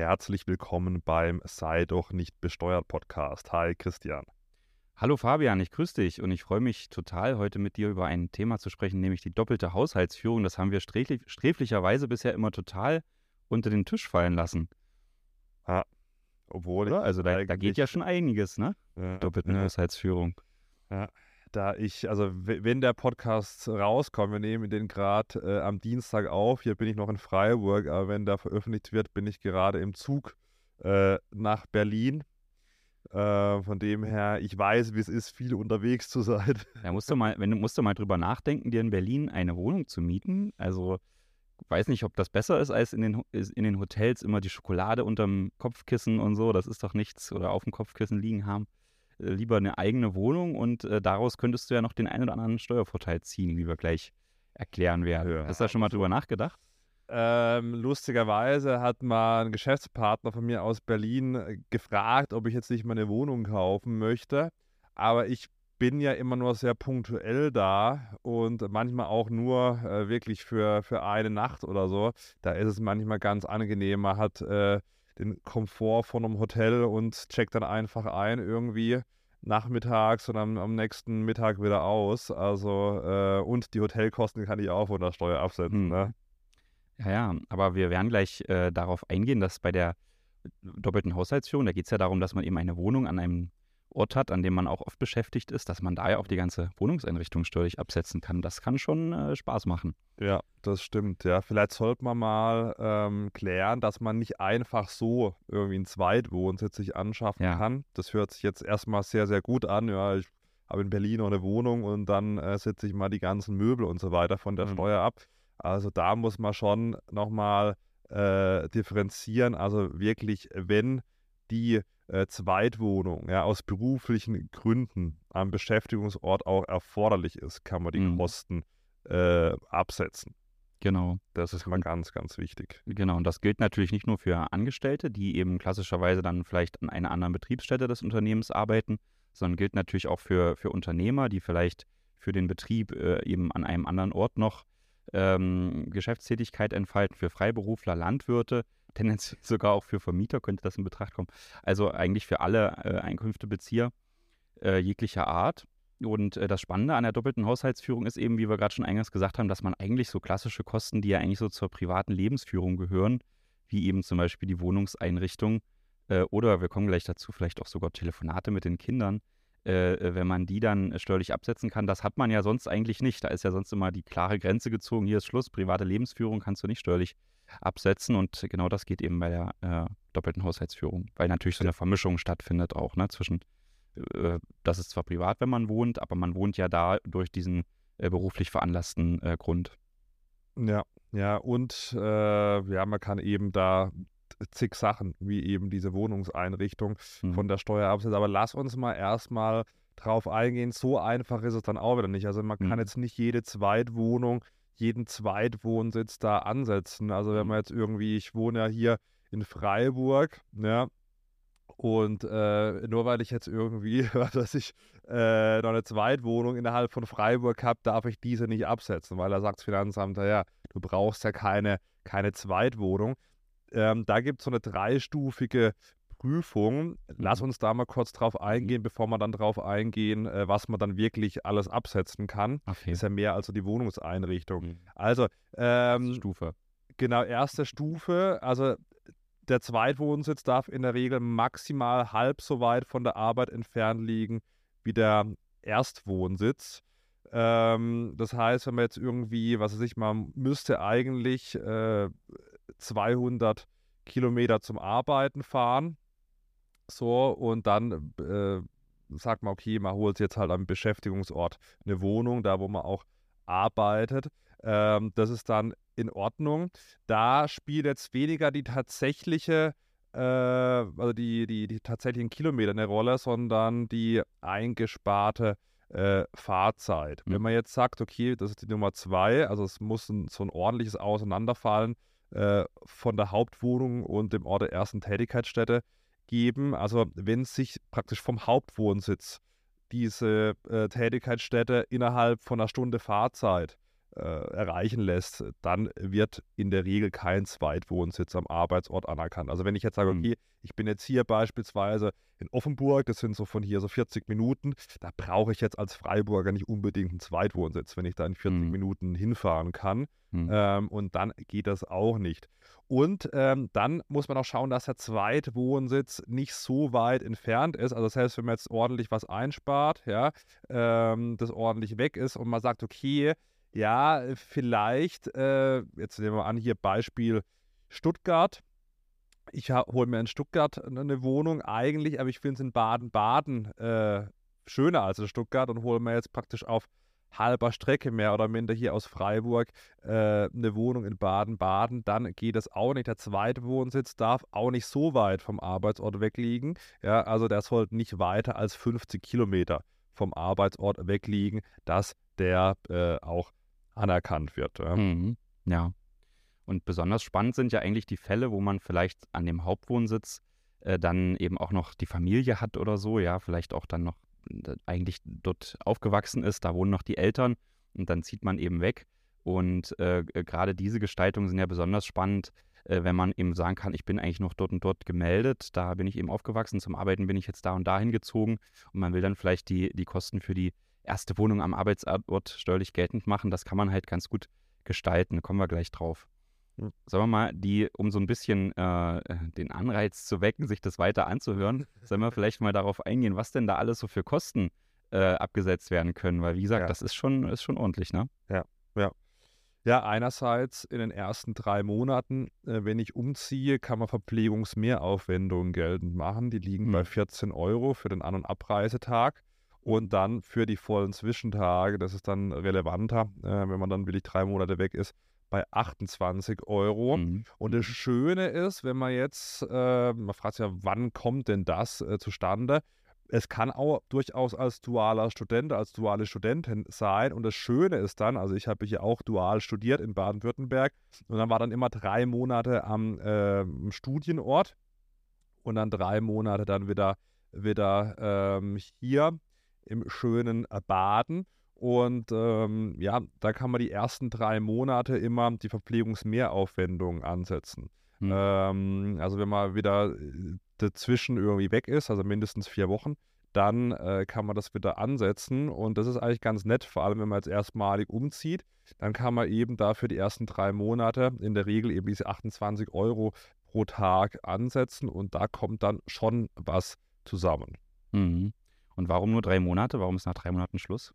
herzlich willkommen beim Sei doch nicht besteuert Podcast. Hi Christian. Hallo Fabian, ich grüße dich und ich freue mich total, heute mit dir über ein Thema zu sprechen, nämlich die doppelte Haushaltsführung. Das haben wir sträflich, sträflicherweise bisher immer total unter den Tisch fallen lassen. Ja, obwohl ich Also da, da geht ja schon einiges, ne? Ja, Doppelten ja. Haushaltsführung. Da ich, also wenn der Podcast rauskommt, wir nehmen den gerade äh, am Dienstag auf, hier bin ich noch in Freiburg, aber wenn der veröffentlicht wird, bin ich gerade im Zug äh, nach Berlin. Äh, von dem her, ich weiß, wie es ist, viel unterwegs zu sein. Da musst du mal, wenn du musst du mal drüber nachdenken, dir in Berlin eine Wohnung zu mieten. Also weiß nicht, ob das besser ist, als in den, in den Hotels immer die Schokolade unterm Kopfkissen und so. Das ist doch nichts oder auf dem Kopfkissen liegen haben. Lieber eine eigene Wohnung und äh, daraus könntest du ja noch den einen oder anderen Steuervorteil ziehen, wie wir gleich erklären werden. Ja, Hast du da schon mal drüber nachgedacht? Ähm, lustigerweise hat mal ein Geschäftspartner von mir aus Berlin äh, gefragt, ob ich jetzt nicht meine Wohnung kaufen möchte. Aber ich bin ja immer nur sehr punktuell da und manchmal auch nur äh, wirklich für, für eine Nacht oder so. Da ist es manchmal ganz angenehm. Man hat äh, den Komfort von einem Hotel und checkt dann einfach ein irgendwie nachmittags und am, am nächsten Mittag wieder aus. Also, äh, und die Hotelkosten kann ich auch von der Steuer absetzen. Hm. Ne? Ja, ja, aber wir werden gleich äh, darauf eingehen, dass bei der doppelten Haushaltsführung, da geht es ja darum, dass man eben eine Wohnung an einem Ort hat, an dem man auch oft beschäftigt ist, dass man da ja auch die ganze Wohnungseinrichtung steuerlich absetzen kann. Das kann schon äh, Spaß machen. Ja, das stimmt. Ja, vielleicht sollte man mal ähm, klären, dass man nicht einfach so irgendwie einen Zweitwohnsitz sich anschaffen Ja. kann. Das hört sich jetzt erstmal sehr, sehr gut an. Ja, ich habe in Berlin noch eine Wohnung und dann äh, setze ich mal die ganzen Möbel und so weiter von der Mhm. Steuer ab. Also da muss man schon nochmal äh, differenzieren. Also wirklich, wenn die äh, Zweitwohnung ja, aus beruflichen Gründen am Beschäftigungsort auch erforderlich ist, kann man die Mhm. Kosten äh, absetzen. Genau, Das ist mal ganz, ganz wichtig. genau. Und das gilt natürlich nicht nur für Angestellte, die eben klassischerweise dann vielleicht an einer anderen Betriebsstätte des Unternehmens arbeiten, sondern gilt natürlich auch für, für Unternehmer, die vielleicht für den Betrieb äh, eben an einem anderen Ort noch ähm, Geschäftstätigkeit entfalten, für Freiberufler, Landwirte, tendenziell sogar auch für Vermieter könnte das in Betracht kommen. Also eigentlich für alle äh, Einkünftebezieher äh, jeglicher Art. Und äh, das Spannende an der doppelten Haushaltsführung ist eben, wie wir gerade schon eingangs gesagt haben, dass man eigentlich so klassische Kosten, die ja eigentlich so zur privaten Lebensführung gehören, wie eben zum Beispiel die Wohnungseinrichtung äh, oder wir kommen gleich dazu, vielleicht auch sogar Telefonate mit den Kindern, äh, äh, wenn man die dann äh, steuerlich absetzen kann, das hat man ja sonst eigentlich nicht. Da ist ja sonst immer die klare Grenze gezogen, hier ist Schluss, private Lebensführung kannst du nicht steuerlich absetzen und genau das geht eben bei der äh, doppelten Haushaltsführung, weil natürlich so eine Vermischung stattfindet auch ne, zwischen, äh, das ist zwar privat, wenn man wohnt, aber man wohnt ja da durch diesen äh, beruflich veranlassten äh, Grund. Ja, ja, und äh, ja, man kann eben da zig Sachen, wie eben diese Wohnungseinrichtung Mhm. von der Steuer absetzen. Aber lass uns mal erstmal drauf eingehen. So einfach ist es dann auch wieder nicht. Also man kann Mhm. jetzt nicht jede Zweitwohnung, jeden Zweitwohnsitz da ansetzen. Also wenn Mhm. man jetzt irgendwie, ich wohne ja hier in Freiburg, ja, und äh, nur weil ich jetzt irgendwie, was weiß ich, äh, noch eine Zweitwohnung innerhalb von Freiburg habe, darf ich diese nicht absetzen, weil da sagt das Finanzamt, ja, du brauchst ja keine, keine Zweitwohnung. Ähm, da gibt es so eine dreistufige Prüfung. Lass Mhm. uns da mal kurz drauf eingehen, bevor wir dann drauf eingehen, äh, was man dann wirklich alles absetzen kann. Okay. Ist ja mehr als die Wohnungseinrichtung. Mhm. Also, ähm, Stufe. Genau, erste Stufe. Also der Zweitwohnsitz darf in der Regel maximal halb so weit von der Arbeit entfernt liegen wie der Erstwohnsitz. Ähm, das heißt, wenn man jetzt irgendwie, was weiß ich, man müsste eigentlich äh, 200 Kilometer zum Arbeiten fahren. So, und dann äh, sagt man, okay, man holt jetzt halt am Beschäftigungsort eine Wohnung, da wo man auch arbeitet. Ähm, das ist dann in Ordnung. Da spielt jetzt weniger die tatsächliche, äh, also die, die, die tatsächlichen Kilometer eine Rolle, sondern die eingesparte äh, Fahrzeit. Mhm. Wenn man jetzt sagt, okay, das ist die Nummer zwei, also es muss ein, so ein ordentliches Auseinanderfallen äh, von der Hauptwohnung und dem Ort der ersten Tätigkeitsstätte geben. Also wenn sich praktisch vom Hauptwohnsitz diese äh, Tätigkeitsstätte innerhalb von einer Stunde Fahrzeit äh, erreichen lässt, dann wird in der Regel kein Zweitwohnsitz am Arbeitsort anerkannt. Also wenn ich jetzt sage, Mhm. okay, ich bin jetzt hier beispielsweise in Offenburg, das sind so von hier so 40 Minuten, da brauche ich jetzt als Freiburger nicht unbedingt einen Zweitwohnsitz, wenn ich da in 40 Mhm. Minuten hinfahren kann. Mhm. Ähm, und dann geht das auch nicht. Und ähm, dann muss man auch schauen, dass der Zweitwohnsitz nicht so weit entfernt ist. Also das heißt, wenn man jetzt ordentlich was einspart, ja, ähm, das ordentlich weg ist und man sagt, okay, ja, vielleicht, äh, jetzt nehmen wir an, hier Beispiel Stuttgart. Ich hole mir in Stuttgart eine Wohnung eigentlich, aber ich finde es in Baden-Baden äh, schöner als in Stuttgart und hole mir jetzt praktisch auf halber Strecke mehr oder minder hier aus Freiburg äh, eine Wohnung in Baden-Baden, dann geht es auch nicht. Der zweite Wohnsitz darf auch nicht so weit vom Arbeitsort wegliegen. Ja, also der sollte nicht weiter als 50 Kilometer vom Arbeitsort wegliegen, dass der äh, auch anerkannt wird. Ja. Mhm. Ja. Und besonders spannend sind ja eigentlich die Fälle, wo man vielleicht an dem Hauptwohnsitz äh, dann eben auch noch die Familie hat oder so, ja, vielleicht auch dann noch äh, eigentlich dort aufgewachsen ist, da wohnen noch die Eltern und dann zieht man eben weg. Und äh, gerade diese Gestaltungen sind ja besonders spannend, äh, wenn man eben sagen kann, ich bin eigentlich noch dort und dort gemeldet, da bin ich eben aufgewachsen, zum Arbeiten bin ich jetzt da und dahin gezogen und man will dann vielleicht die, die Kosten für die erste Wohnung am Arbeitsort steuerlich geltend machen. Das kann man halt ganz gut gestalten, da kommen wir gleich drauf. Hm. Sollen wir mal die, um so ein bisschen äh, den Anreiz zu wecken, sich das weiter anzuhören, sollen wir vielleicht mal darauf eingehen, was denn da alles so für Kosten äh, abgesetzt werden können? Weil wie gesagt, Ja. das ist schon, ist schon ordentlich, ne? Ja, einerseits in den ersten drei Monaten, äh, wenn ich umziehe, kann man Verpflegungsmehraufwendungen geltend machen. Die liegen bei Hm. 14 Euro für den An- und Abreisetag. Und dann für die vollen Zwischentage, das ist dann relevanter, äh, wenn man dann wirklich drei Monate weg ist, bei 28 Euro. Mhm. Und das. Schöne ist, wenn man jetzt, äh, man fragt sich ja, wann kommt denn das äh, zustande? Es kann auch durchaus als dualer Student, als duale Studentin sein. Und das Schöne ist dann, also ich habe hier auch dual studiert in Baden-Württemberg und dann war dann immer drei Monate am ähm, Studienort und dann drei Monate dann wieder, wieder ähm, hier im schönen äh, Baden. Und ähm, ja, da kann man die ersten drei Monate immer die Verpflegungsmehraufwendungen ansetzen. Hm. Ähm, also wenn man wieder äh, dazwischen irgendwie weg ist, also mindestens vier Wochen, dann äh, kann man das wieder ansetzen. Und das ist eigentlich ganz nett, vor allem wenn man jetzt erstmalig umzieht. Dann kann man eben da für die ersten drei Monate in der Regel eben diese 28 Euro pro Tag ansetzen und da kommt dann schon was zusammen. Mhm. Und warum nur drei Monate? Warum ist nach drei Monaten Schluss?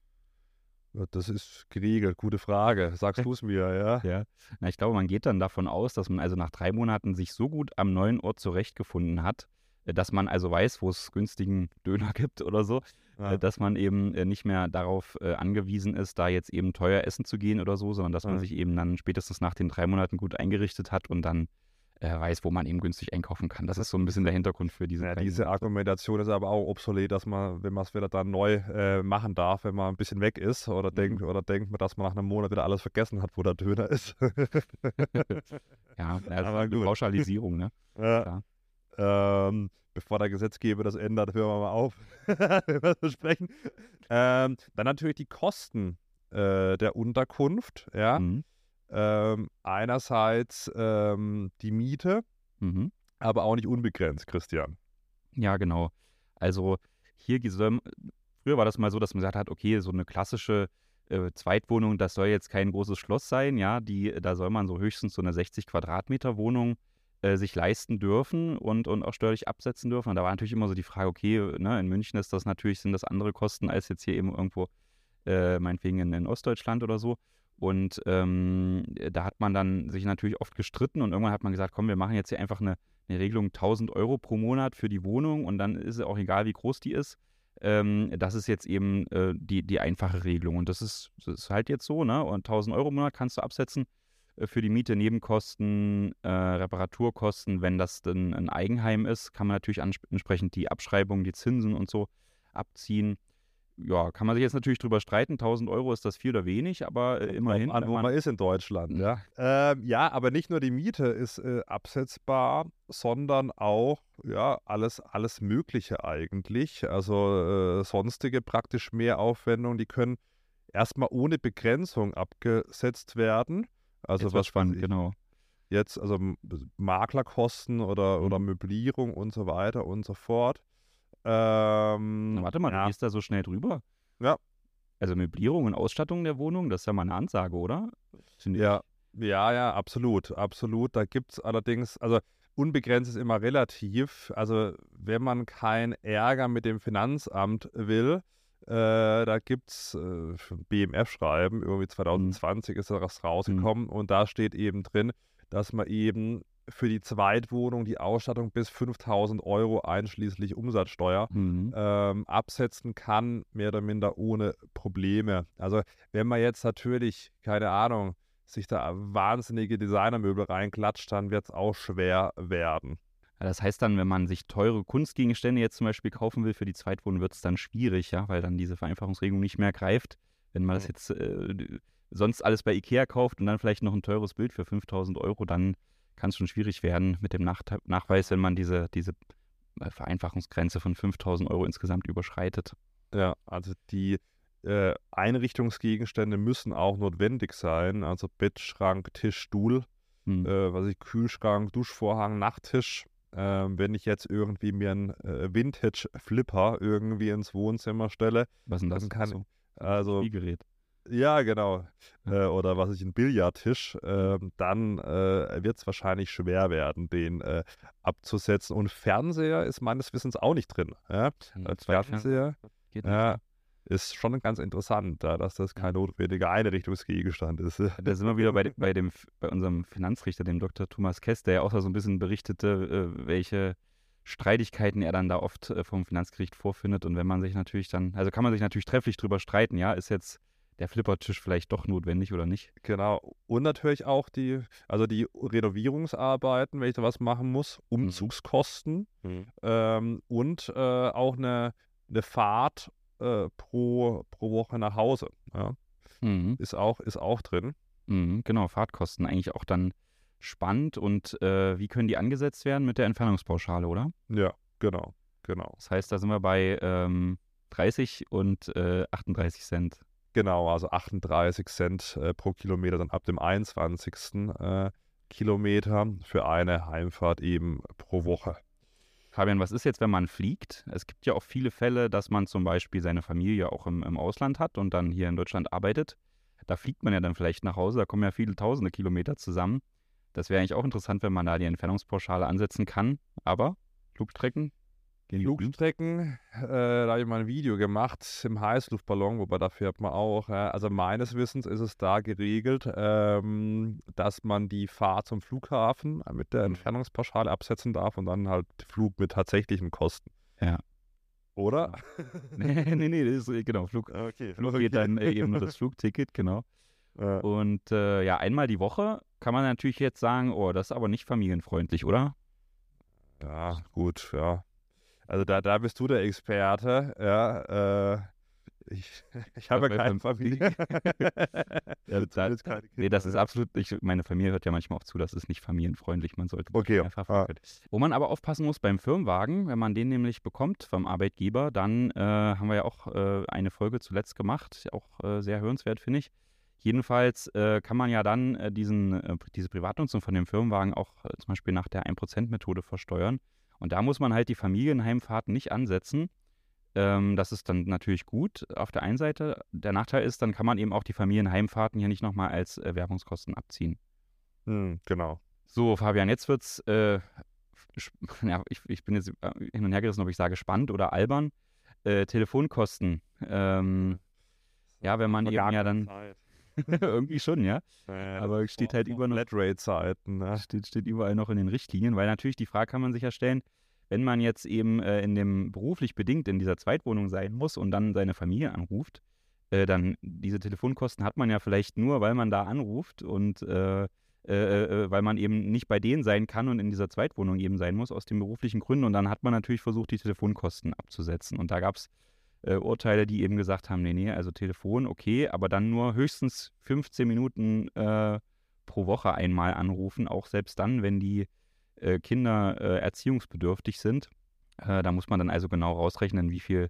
Das ist geregelt, gute Frage. Sagst du es mir, ja? Ja. Na, ich glaube, man geht dann davon aus, dass man also nach drei Monaten sich so gut am neuen Ort zurechtgefunden hat, äh, dass man also weiß, wo es günstigen Döner gibt oder so, Ja. äh, dass man eben äh, nicht mehr darauf angewiesen ist, da jetzt eben teuer essen zu gehen oder so, sondern dass man Ja. sich eben dann spätestens nach den drei Monaten gut eingerichtet hat und dann äh, weiß, wo man eben günstig einkaufen kann. Das ist so ein bisschen der Hintergrund für diese Ja, diese. Argumentation ist aber auch obsolet, dass man, wenn man es wieder dann neu äh, machen darf, wenn man ein bisschen weg ist oder Mhm. denkt, oder denkt man, dass man nach einem Monat wieder alles vergessen hat, wo der Döner ist. Ja, das eine gut. Pauschalisierung, ne? Ja. Ähm, bevor der Gesetzgeber das ändert, hören wir mal auf, wir so sprechen. Ähm, dann natürlich die Kosten äh, der Unterkunft. Ja? Mhm. Ähm, einerseits ähm, die Miete, Mhm. aber auch nicht unbegrenzt, Christian. Ja, genau. Also hier soll, früher war das mal so, dass man gesagt hat, okay, so eine klassische äh, Zweitwohnung, das soll jetzt kein großes Schloss sein, ja, die, da soll man so höchstens so eine 60 Quadratmeter Wohnung äh, sich leisten dürfen und, und auch steuerlich absetzen dürfen. Und da war natürlich immer so die Frage, okay, ne, in München ist das natürlich, sind das andere Kosten als jetzt hier eben irgendwo, äh, meinetwegen in, in Ostdeutschland oder so. Und ähm, da hat man dann sich natürlich oft gestritten und irgendwann hat man gesagt, komm, wir machen jetzt hier einfach eine, eine Regelung 1000 Euro pro Monat für die Wohnung und dann ist es auch egal, wie groß die ist. Ähm, das ist jetzt eben äh, die, die einfache Regelung und das ist, das ist halt jetzt so, ne? Und 1000 Euro im Monat kannst du absetzen äh, für die Miete, Nebenkosten, äh, Reparaturkosten. Wenn das dann ein Eigenheim ist, kann man natürlich entsprechend die Abschreibung, die Zinsen und so abziehen. Ja, kann man sich jetzt natürlich drüber streiten, 1000 Euro ist das viel oder wenig, aber äh, immerhin. An, wo man- man ist in Deutschland, Mhm. ja. Ähm, ja, aber nicht nur die Miete ist äh, absetzbar, sondern auch ja, alles, alles Mögliche eigentlich. Also äh, sonstige praktisch Mehraufwendungen, die können erstmal ohne Begrenzung abgesetzt werden. Also Jetzt was spannend, ich, genau. jetzt, also Maklerkosten oder, oder Mhm. Möblierung und so weiter und so fort. Na, Ähm, warte mal, ja, du gehst da so schnell drüber. Ja. Also Möblierung und Ausstattung der Wohnung, das ist ja mal eine Ansage, oder? Ja, ja, ja, absolut, absolut. Da gibt es allerdings, also unbegrenzt ist immer relativ. Also wenn man keinen Ärger mit dem Finanzamt will, äh, da gibt es äh, BMF-Schreiben, irgendwie 2020 ist das rausgekommen und da steht eben drin, dass man eben für die Zweitwohnung die Ausstattung bis 5000 Euro einschließlich Umsatzsteuer. Mhm. ähm, absetzen kann, mehr oder minder ohne Probleme. Also wenn man jetzt natürlich, keine Ahnung, sich da wahnsinnige Designermöbel reinklatscht, dann wird es auch schwer werden. Ja, Das heißt dann, wenn man sich teure Kunstgegenstände jetzt zum Beispiel kaufen will für die Zweitwohnung, wird es dann schwierig, ja, weil dann diese Vereinfachungsregelung nicht mehr greift. Wenn man das Mhm. jetzt äh, sonst alles bei Ikea kauft und dann vielleicht noch ein teures Bild für 5000 Euro, dann kann es schon schwierig werden mit dem Nach Nachweis, wenn man diese, diese äh, Vereinfachungsgrenze von 5000 Euro insgesamt überschreitet. Ja, also die äh, Einrichtungsgegenstände müssen auch notwendig sein. Also Bett, Schrank, Tisch, Stuhl, Hm. äh, was ich, Kühlschrank, Duschvorhang, Nachttisch. Ähm, wenn ich jetzt irgendwie mir einen äh, Vintage-Flipper irgendwie ins Wohnzimmer stelle, Was denn das? dann kann so, also Spielgerät. Ja, genau. Ja. Äh, oder was ich, ein Billardtisch, ähm, dann äh, wird es wahrscheinlich schwer werden, den äh, abzusetzen. Und Fernseher ist meines Wissens auch nicht drin. Ja? Zweitfernseher Fernseher ja, ist schon ganz interessant, da, dass das kein notwendiger Einrichtungsgegenstand ist. Da sind wir wieder bei, de- bei, dem, bei unserem Finanzrichter, dem Dr. Thomas Kess, der ja auch so ein bisschen berichtete, äh, welche Streitigkeiten er dann da oft äh, vom Finanzgericht vorfindet. Und wenn man sich natürlich dann, also kann man sich natürlich trefflich drüber streiten, ja, ist jetzt der Flippertisch vielleicht doch notwendig oder nicht? Genau. Und natürlich auch die, also die Renovierungsarbeiten, wenn ich da was machen muss, Umzugskosten ähm, und äh, auch eine, eine Fahrt äh, pro, pro Woche nach Hause. Ja? Mhm. Ist, auch, ist auch drin. Mhm, genau, Fahrtkosten eigentlich auch dann spannend. Und äh, wie können die angesetzt werden mit der Entfernungspauschale, oder? Ja, genau, genau. Das heißt, da sind wir bei ähm, 30 und äh, 38 Cent. Genau, also 38 Cent äh, pro Kilometer dann ab dem 21. Äh, Kilometer für eine Heimfahrt eben pro Woche. Fabian, was ist jetzt, wenn man fliegt? Es gibt ja auch viele Fälle, dass man zum Beispiel seine Familie auch im, im Ausland hat und dann hier in Deutschland arbeitet. Da fliegt man ja dann vielleicht nach Hause, da kommen ja viele tausende Kilometer zusammen. Das wäre eigentlich auch interessant, wenn man da die Entfernungspauschale ansetzen kann. Aber Flugstrecken. Flugstrecken, äh, da habe ich mal ein Video gemacht im Heißluftballon, wobei da fährt man auch. Ja. Also meines Wissens ist es da geregelt, ähm, dass man die Fahrt zum Flughafen mit der Mhm. Entfernungspauschale absetzen darf und dann halt Flug mit tatsächlichen Kosten. Ja. Oder? nee, nee, nee, das ist, äh, genau, Flug, Okay. Flug geht dann äh, eben nur das Flugticket, genau. Ja. Und äh, ja, einmal die Woche kann man natürlich jetzt sagen, oh, das ist aber nicht familienfreundlich, oder? Ja, gut, ja. Also da, da bist du der Experte, ja. Äh, ich ich habe ja keine Fam- Familie. Ja, da- keine Nee, das ist ja. absolut, ich, meine Familie hört ja manchmal auch zu, das ist nicht familienfreundlich, man sollte Okay, mehrfach ah. Wo man aber aufpassen muss beim Firmenwagen, wenn man den nämlich bekommt vom Arbeitgeber, dann äh, haben wir ja auch äh, eine Folge zuletzt gemacht, auch äh, sehr hörenswert, finde ich. Jedenfalls äh, kann man ja dann äh, diesen, äh, diese Privatnutzung von dem Firmenwagen auch zum Beispiel nach der 1%-Methode versteuern. Und da muss man halt die Familienheimfahrten nicht ansetzen. Ähm, das ist dann natürlich gut auf der einen Seite. Der Nachteil ist, dann kann man eben auch die Familienheimfahrten hier nicht nochmal als äh, Werbungskosten abziehen. Hm, genau. So, Fabian, jetzt wird's, äh, ja, ich, ich bin jetzt äh, hin und her gerissen, ob ich sage spannend oder albern. Äh, Telefonkosten. Ähm, ja, wenn man eben ja dann Zeit. irgendwie schon, ja. Aber steht halt über noch- Flatrate-Seiten. Ne? Steht, steht überall noch in den Richtlinien, weil natürlich die Frage kann man sich ja stellen, wenn man jetzt eben äh, in dem beruflich bedingt in dieser Zweitwohnung sein muss und dann seine Familie anruft, äh, dann diese Telefonkosten hat man ja vielleicht nur, weil man da anruft und äh, äh, äh, weil man eben nicht bei denen sein kann und in dieser Zweitwohnung eben sein muss aus den beruflichen Gründen. Und dann hat man natürlich versucht, die Telefonkosten abzusetzen. Und da gab es äh, Urteile, die eben gesagt haben, nee, nee, also Telefon, okay, aber dann nur höchstens 15 Minuten äh, pro Woche einmal anrufen, auch selbst dann, wenn die äh, Kinder äh, erziehungsbedürftig sind. Äh, da muss man dann also genau rausrechnen, wie viel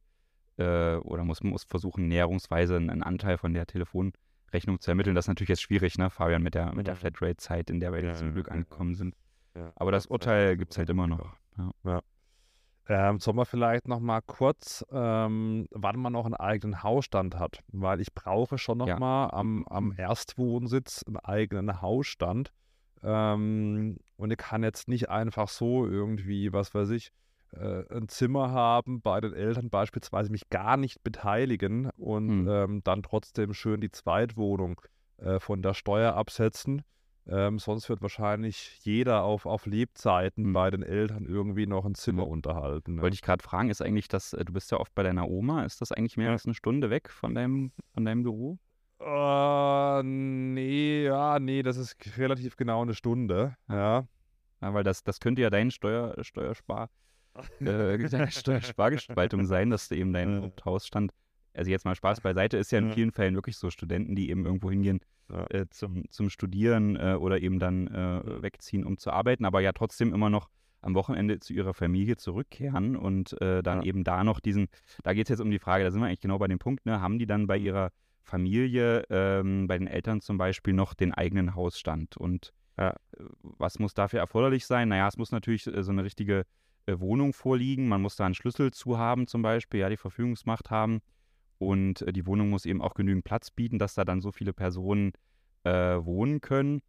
äh, oder muss, muss versuchen, näherungsweise einen, Anteil von der Telefonrechnung zu ermitteln. Das ist natürlich jetzt schwierig, ne, Fabian, mit der, mit der Flatrate-Zeit, in der wir jetzt zum Glück angekommen sind. Aber das Urteil gibt es halt immer noch. Ja. Ähm, sollen wir vielleicht noch mal kurz, ähm, wann man noch einen eigenen Hausstand hat? Weil ich brauche schon noch ja. mal am, am Erstwohnsitz einen eigenen Hausstand. Ähm, und ich kann jetzt nicht einfach so irgendwie, was weiß ich, äh, ein Zimmer haben, bei den Eltern beispielsweise mich gar nicht beteiligen und mhm. ähm, dann trotzdem schön die Zweitwohnung äh, von der Steuer absetzen. Ähm, sonst wird wahrscheinlich jeder auf, auf Lebzeiten mhm. bei den Eltern irgendwie noch ein Zimmer mhm. unterhalten. Ne? Wollte ich gerade fragen, ist eigentlich das, äh, du bist ja oft bei deiner Oma, ist das eigentlich mehr als eine Stunde weg von deinem, von deinem Büro? Uh, nee, ja, nee, das ist relativ genau eine Stunde, ja. ja weil das, das könnte ja dein Steuer, Steuerspar, äh, Steuerspargestaltung sein, dass du eben dein Haupthausstand, also jetzt mal Spaß beiseite, ist ja in vielen Fällen wirklich so Studenten, die eben irgendwo hingehen ja. äh, zum, zum Studieren äh, oder eben dann äh, wegziehen, um zu arbeiten, aber ja trotzdem immer noch am Wochenende zu ihrer Familie zurückkehren und äh, dann ja. eben da noch diesen, da geht es jetzt um die Frage, da sind wir eigentlich genau bei dem Punkt, ne, haben die dann bei ihrer Familie, ähm, bei den Eltern zum Beispiel noch den eigenen Hausstand und ja. was muss dafür erforderlich sein? Naja, es muss natürlich äh, so eine richtige äh, Wohnung vorliegen. Man muss da einen Schlüssel zu haben, zum Beispiel, ja, die Verfügungsmacht haben. Und äh, die Wohnung muss eben auch genügend Platz bieten, dass da dann so viele Personen äh, wohnen können.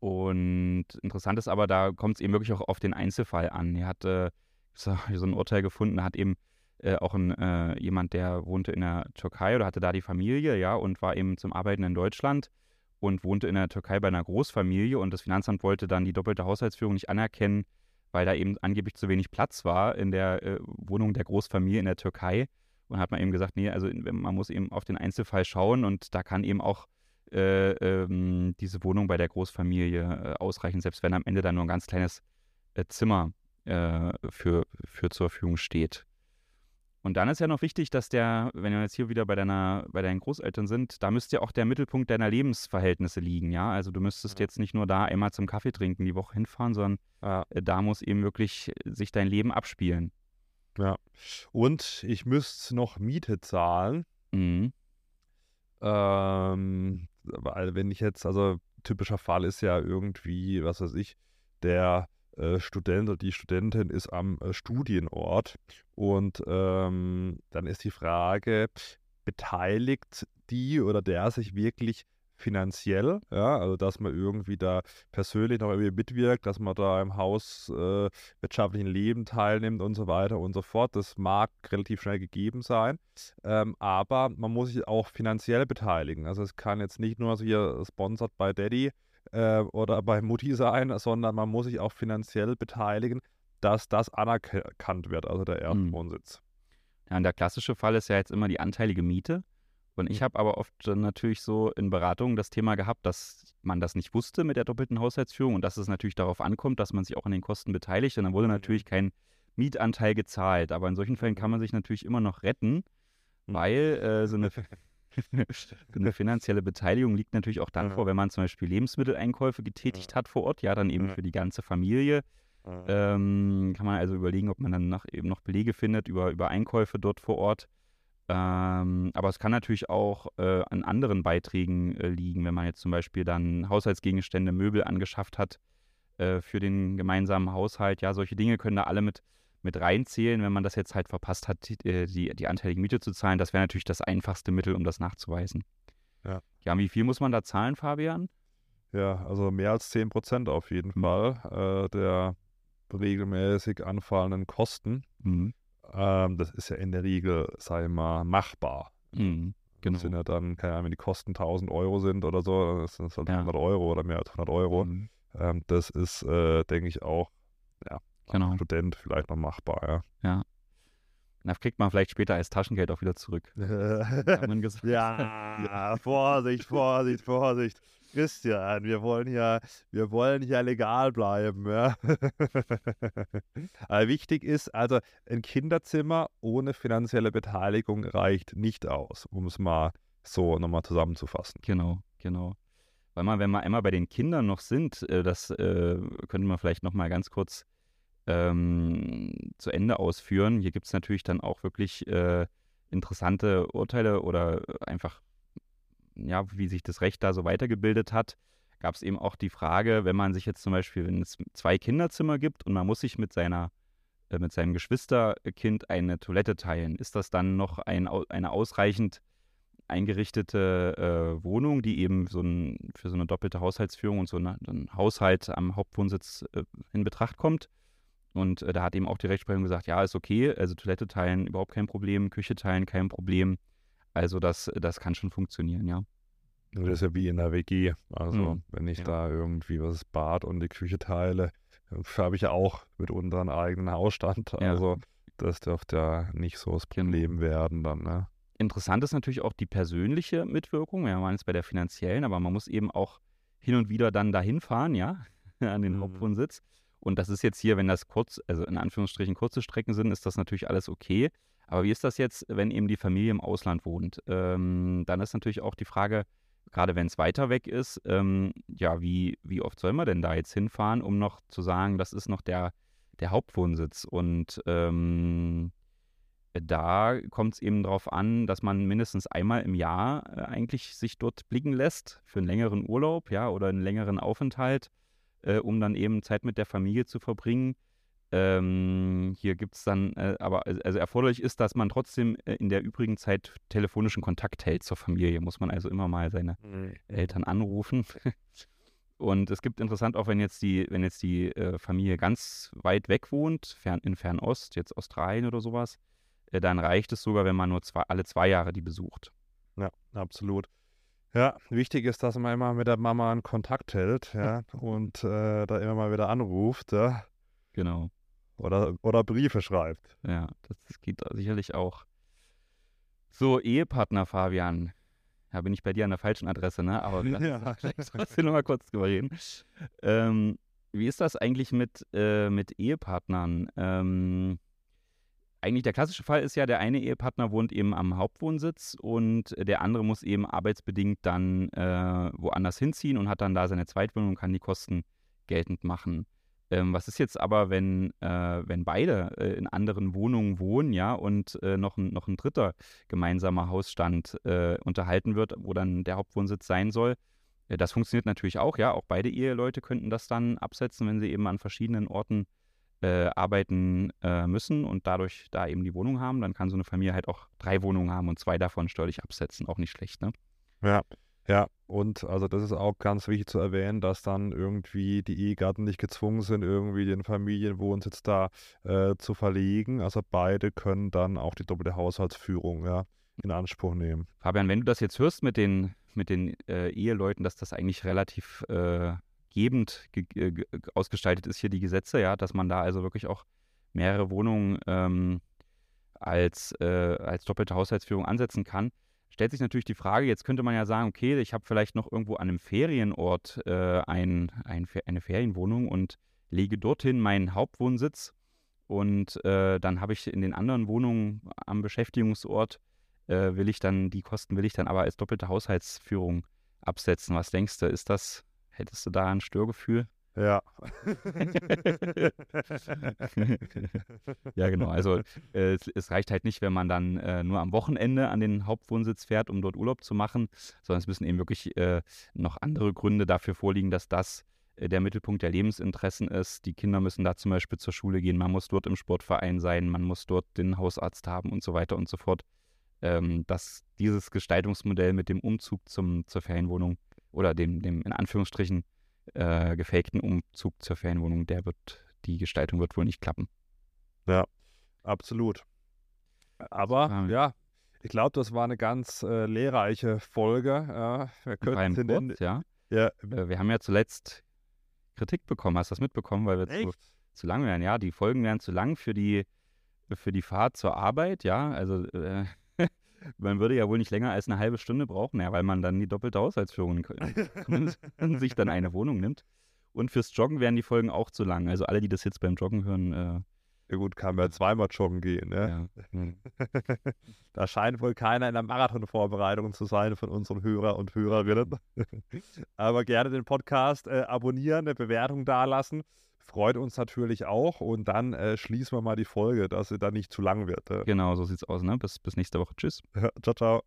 Und interessant ist aber, da kommt es eben wirklich auch auf den Einzelfall an. Er hat äh, so, ein Urteil gefunden, hat eben äh, auch ein, äh, jemand, der wohnte in der Türkei oder hatte da die Familie, ja, und war eben zum Arbeiten in Deutschland und wohnte in der Türkei bei einer Großfamilie und das Finanzamt wollte dann die doppelte Haushaltsführung nicht anerkennen, weil da eben angeblich zu wenig Platz war in der äh, Wohnung der Großfamilie in der Türkei. Und hat man eben gesagt, nee, also man muss eben auf den Einzelfall schauen und da kann eben auch äh, ähm, diese Wohnung bei der Großfamilie äh, ausreichen, selbst wenn am Ende dann nur ein ganz kleines äh, Zimmer äh, für, für zur Verfügung steht. Und dann ist ja noch wichtig, dass der, wenn wir jetzt hier wieder bei deiner, bei deinen Großeltern sind, da müsste ja auch der Mittelpunkt deiner Lebensverhältnisse liegen, ja. Also du müsstest jetzt nicht nur da einmal zum Kaffee trinken die Woche hinfahren, sondern ja. Äh, da muss eben wirklich sich dein Leben abspielen. Ja. Und ich müsste noch Miete zahlen. Mhm. Ähm, weil wenn ich jetzt, also typischer Fall ist ja irgendwie, was weiß ich, der äh, Student oder die Studentin ist am äh, Studienort und ähm, dann ist die Frage, beteiligt die oder der sich wirklich finanziell, ja, also dass man irgendwie da persönlich noch irgendwie mitwirkt, dass man da im Haus äh, wirtschaftlichen Leben teilnimmt und so weiter und so fort. Das mag relativ schnell gegeben sein, ähm, aber man muss sich auch finanziell beteiligen. Also es kann jetzt nicht nur so hier sponsored by Daddy äh, oder bei Mutti sein, sondern man muss sich auch finanziell beteiligen, dass das anerkannt wird, also der hm. Erstwohnsitz. Ja, und der klassische Fall ist ja jetzt immer die anteilige Miete. Und ich hm. habe aber oft natürlich so in Beratungen das Thema gehabt, dass man das nicht wusste mit der doppelten Haushaltsführung und dass es natürlich darauf ankommt, dass man sich auch an den Kosten beteiligt. Und dann wurde natürlich kein Mietanteil gezahlt. Aber in solchen Fällen kann man sich natürlich immer noch retten, weil äh, so eine eine finanzielle Beteiligung liegt natürlich auch dann vor, wenn man zum Beispiel Lebensmitteleinkäufe getätigt hat vor Ort, ja, dann eben für die ganze Familie. Ähm, kann man also überlegen, ob man dann noch, eben noch Belege findet über, über Einkäufe dort vor Ort. Ähm, aber es kann natürlich auch äh, an anderen Beiträgen äh, liegen, wenn man jetzt zum Beispiel dann Haushaltsgegenstände, Möbel angeschafft hat äh, für den gemeinsamen Haushalt. Ja, solche Dinge können da alle mit mit reinzählen, wenn man das jetzt halt verpasst hat, die, äh, die, die anteilige Miete zu zahlen. Das wäre natürlich das einfachste Mittel, um das nachzuweisen. Ja. Ja, wie viel muss man da zahlen, Fabian? Ja, also mehr als 10 Prozent auf jeden mhm. Fall äh, der regelmäßig anfallenden Kosten. Mhm. Ähm, das ist ja in der Regel, sei mal, machbar. Mhm, genau. Das sind ja dann, keine Ahnung, wenn die Kosten 1000 Euro sind oder so, dann sind es halt ja. 100 Euro oder mehr als 100 Euro. Mhm. Ähm, das ist, äh, denke ich, auch ja, genau. Student vielleicht noch machbar, ja. Ja. Da kriegt man vielleicht später als Taschengeld auch wieder zurück. ja, Vorsicht, Vorsicht, Vorsicht. Christian, wir wollen ja, wir wollen ja legal bleiben. Ja. Aber wichtig ist, also ein Kinderzimmer ohne finanzielle Beteiligung reicht nicht aus, um es mal so nochmal zusammenzufassen. Genau, genau. Weil man, wenn wir einmal bei den Kindern noch sind, äh, das äh, könnte man vielleicht nochmal ganz kurz ähm, zu Ende ausführen. Hier gibt es natürlich dann auch wirklich äh, interessante Urteile oder einfach, ja, wie sich das Recht da so weitergebildet hat, gab es eben auch die Frage, wenn man sich jetzt zum Beispiel, wenn es zwei Kinderzimmer gibt und man muss sich mit seiner äh, mit seinem Geschwisterkind eine Toilette teilen, ist das dann noch ein, eine ausreichend eingerichtete äh, Wohnung, die eben so ein, für so eine doppelte Haushaltsführung und so eine, ein Haushalt am Hauptwohnsitz äh, in Betracht kommt? Und äh, da hat eben auch die Rechtsprechung gesagt, ja, ist okay, also Toilette teilen überhaupt kein Problem, Küche teilen kein Problem. Also das, das kann schon funktionieren, ja. Das ist ja wie in der WG. Also mhm. wenn ich ja. da irgendwie was Bad und die Küche teile, habe ich ja auch mitunter einen eigenen Hausstand. Also ja. das dürfte ja nicht so das genau. Problem werden dann, ne? Interessant ist natürlich auch die persönliche Mitwirkung. Wir waren jetzt bei der finanziellen, aber man muss eben auch hin und wieder dann dahin fahren, ja, an den mhm. Hauptwohnsitz. Und das ist jetzt hier, wenn das kurz, also in Anführungsstrichen kurze Strecken sind, ist das natürlich alles okay. Aber wie ist das jetzt, wenn eben die Familie im Ausland wohnt? Ähm, dann ist natürlich auch die Frage, gerade wenn es weiter weg ist, ähm, ja, wie, wie oft soll man denn da jetzt hinfahren, um noch zu sagen, das ist noch der, der Hauptwohnsitz? Und ähm, da kommt es eben darauf an, dass man mindestens einmal im Jahr äh, eigentlich sich dort blicken lässt für einen längeren Urlaub, ja, oder einen längeren Aufenthalt äh, um dann eben Zeit mit der Familie zu verbringen. Ähm, hier gibt es dann, äh, aber also erforderlich ist, dass man trotzdem äh, in der übrigen Zeit telefonischen Kontakt hält zur Familie. Muss man also immer mal seine mhm. Eltern anrufen. Und es gibt interessant auch, wenn jetzt die, wenn jetzt die äh, Familie ganz weit weg wohnt, fern, in Fernost, jetzt Australien oder sowas, äh, dann reicht es sogar, wenn man nur zwei, alle zwei Jahre die besucht. Ja, absolut. Ja, wichtig ist, dass man immer mit der Mama einen Kontakt hält, ja, und äh, da immer mal wieder anruft, ja. Genau. Oder, oder Briefe schreibt. Ja, das geht sicherlich auch. So, Ehepartner, Fabian. Ja, bin ich bei dir an der falschen Adresse, ne? Aber lass ja. uns trotzdem noch mal kurz drüber reden. Ähm, wie ist das eigentlich mit, äh, mit Ehepartnern? Ähm, eigentlich der klassische Fall ist ja, der eine Ehepartner wohnt eben am Hauptwohnsitz und der andere muss eben arbeitsbedingt dann äh, woanders hinziehen und hat dann da seine Zweitwohnung und kann die Kosten geltend machen. Ähm, was ist jetzt aber, wenn, äh, wenn beide äh, in anderen Wohnungen wohnen, ja, und äh, noch, ein, noch ein dritter gemeinsamer Hausstand äh, unterhalten wird, wo dann der Hauptwohnsitz sein soll? Äh, das funktioniert natürlich auch, ja. Auch beide Eheleute könnten das dann absetzen, wenn sie eben an verschiedenen Orten äh, arbeiten äh, müssen und dadurch da eben die Wohnung haben, dann kann so eine Familie halt auch drei Wohnungen haben und zwei davon steuerlich absetzen. Auch nicht schlecht, ne? Ja, ja. Und also das ist auch ganz wichtig zu erwähnen, dass dann irgendwie die Ehegatten nicht gezwungen sind, irgendwie den Familienwohnsitz da äh, zu verlegen. Also beide können dann auch die doppelte Haushaltsführung ja, in Anspruch nehmen. Fabian, wenn du das jetzt hörst mit den, mit den äh, Eheleuten, dass das eigentlich relativ äh, gebend ge ausgestaltet ist hier die Gesetze, ja, dass man da also wirklich auch mehrere Wohnungen ähm, als, äh, als doppelte Haushaltsführung ansetzen kann. Stellt sich natürlich die Frage, jetzt könnte man ja sagen, okay, ich habe vielleicht noch irgendwo an einem Ferienort äh, ein, ein, eine Ferienwohnung und lege dorthin meinen Hauptwohnsitz und äh, dann habe ich in den anderen Wohnungen am Beschäftigungsort, äh, will ich dann, die Kosten will ich dann aber als doppelte Haushaltsführung absetzen. Was denkst du, ist das Hättest du da ein Störgefühl? Ja. ja, genau. Also äh, es, es, reicht halt nicht, wenn man dann äh, nur am Wochenende an den Hauptwohnsitz fährt, um dort Urlaub zu machen, sondern es müssen eben wirklich äh, noch andere Gründe dafür vorliegen, dass das äh, der Mittelpunkt der Lebensinteressen ist. Die Kinder müssen da zum Beispiel zur Schule gehen, man muss dort im Sportverein sein, man muss dort den Hausarzt haben und so weiter und so fort. Ähm, dass dieses Gestaltungsmodell mit dem Umzug zum, zur Ferienwohnung oder dem, dem in Anführungsstrichen äh, gefakten Umzug zur Ferienwohnung, der wird, die Gestaltung wird wohl nicht klappen. Ja, absolut. Aber ähm, ja, ich glaube, das war eine ganz äh, lehrreiche Folge. Ja, wir könnten kurz, ja. ja. Äh, wir haben ja zuletzt Kritik bekommen. Hast du das mitbekommen, weil wir zu, zu, lang wären? Ja, die Folgen wären zu lang für die für die Fahrt zur Arbeit. Ja, also äh, man würde ja wohl nicht länger als eine halbe Stunde brauchen, ja, weil man dann die doppelte Haushaltsführung und sich dann eine Wohnung nimmt. Und fürs Joggen wären die Folgen auch zu lang. Also alle, die das jetzt beim Joggen hören. Äh, ja gut, kann man zweimal joggen gehen. Ne? Ja. da scheint wohl keiner in der Marathonvorbereitung zu sein von unseren Hörer und Hörerinnen. Aber gerne den Podcast äh, abonnieren, eine Bewertung dalassen. Freut uns natürlich auch. Und dann äh, schließen wir mal die Folge, dass sie dann nicht zu lang wird. Genau, so sieht's aus. Ne? Bis, bis nächste Woche. Tschüss. ciao, ciao.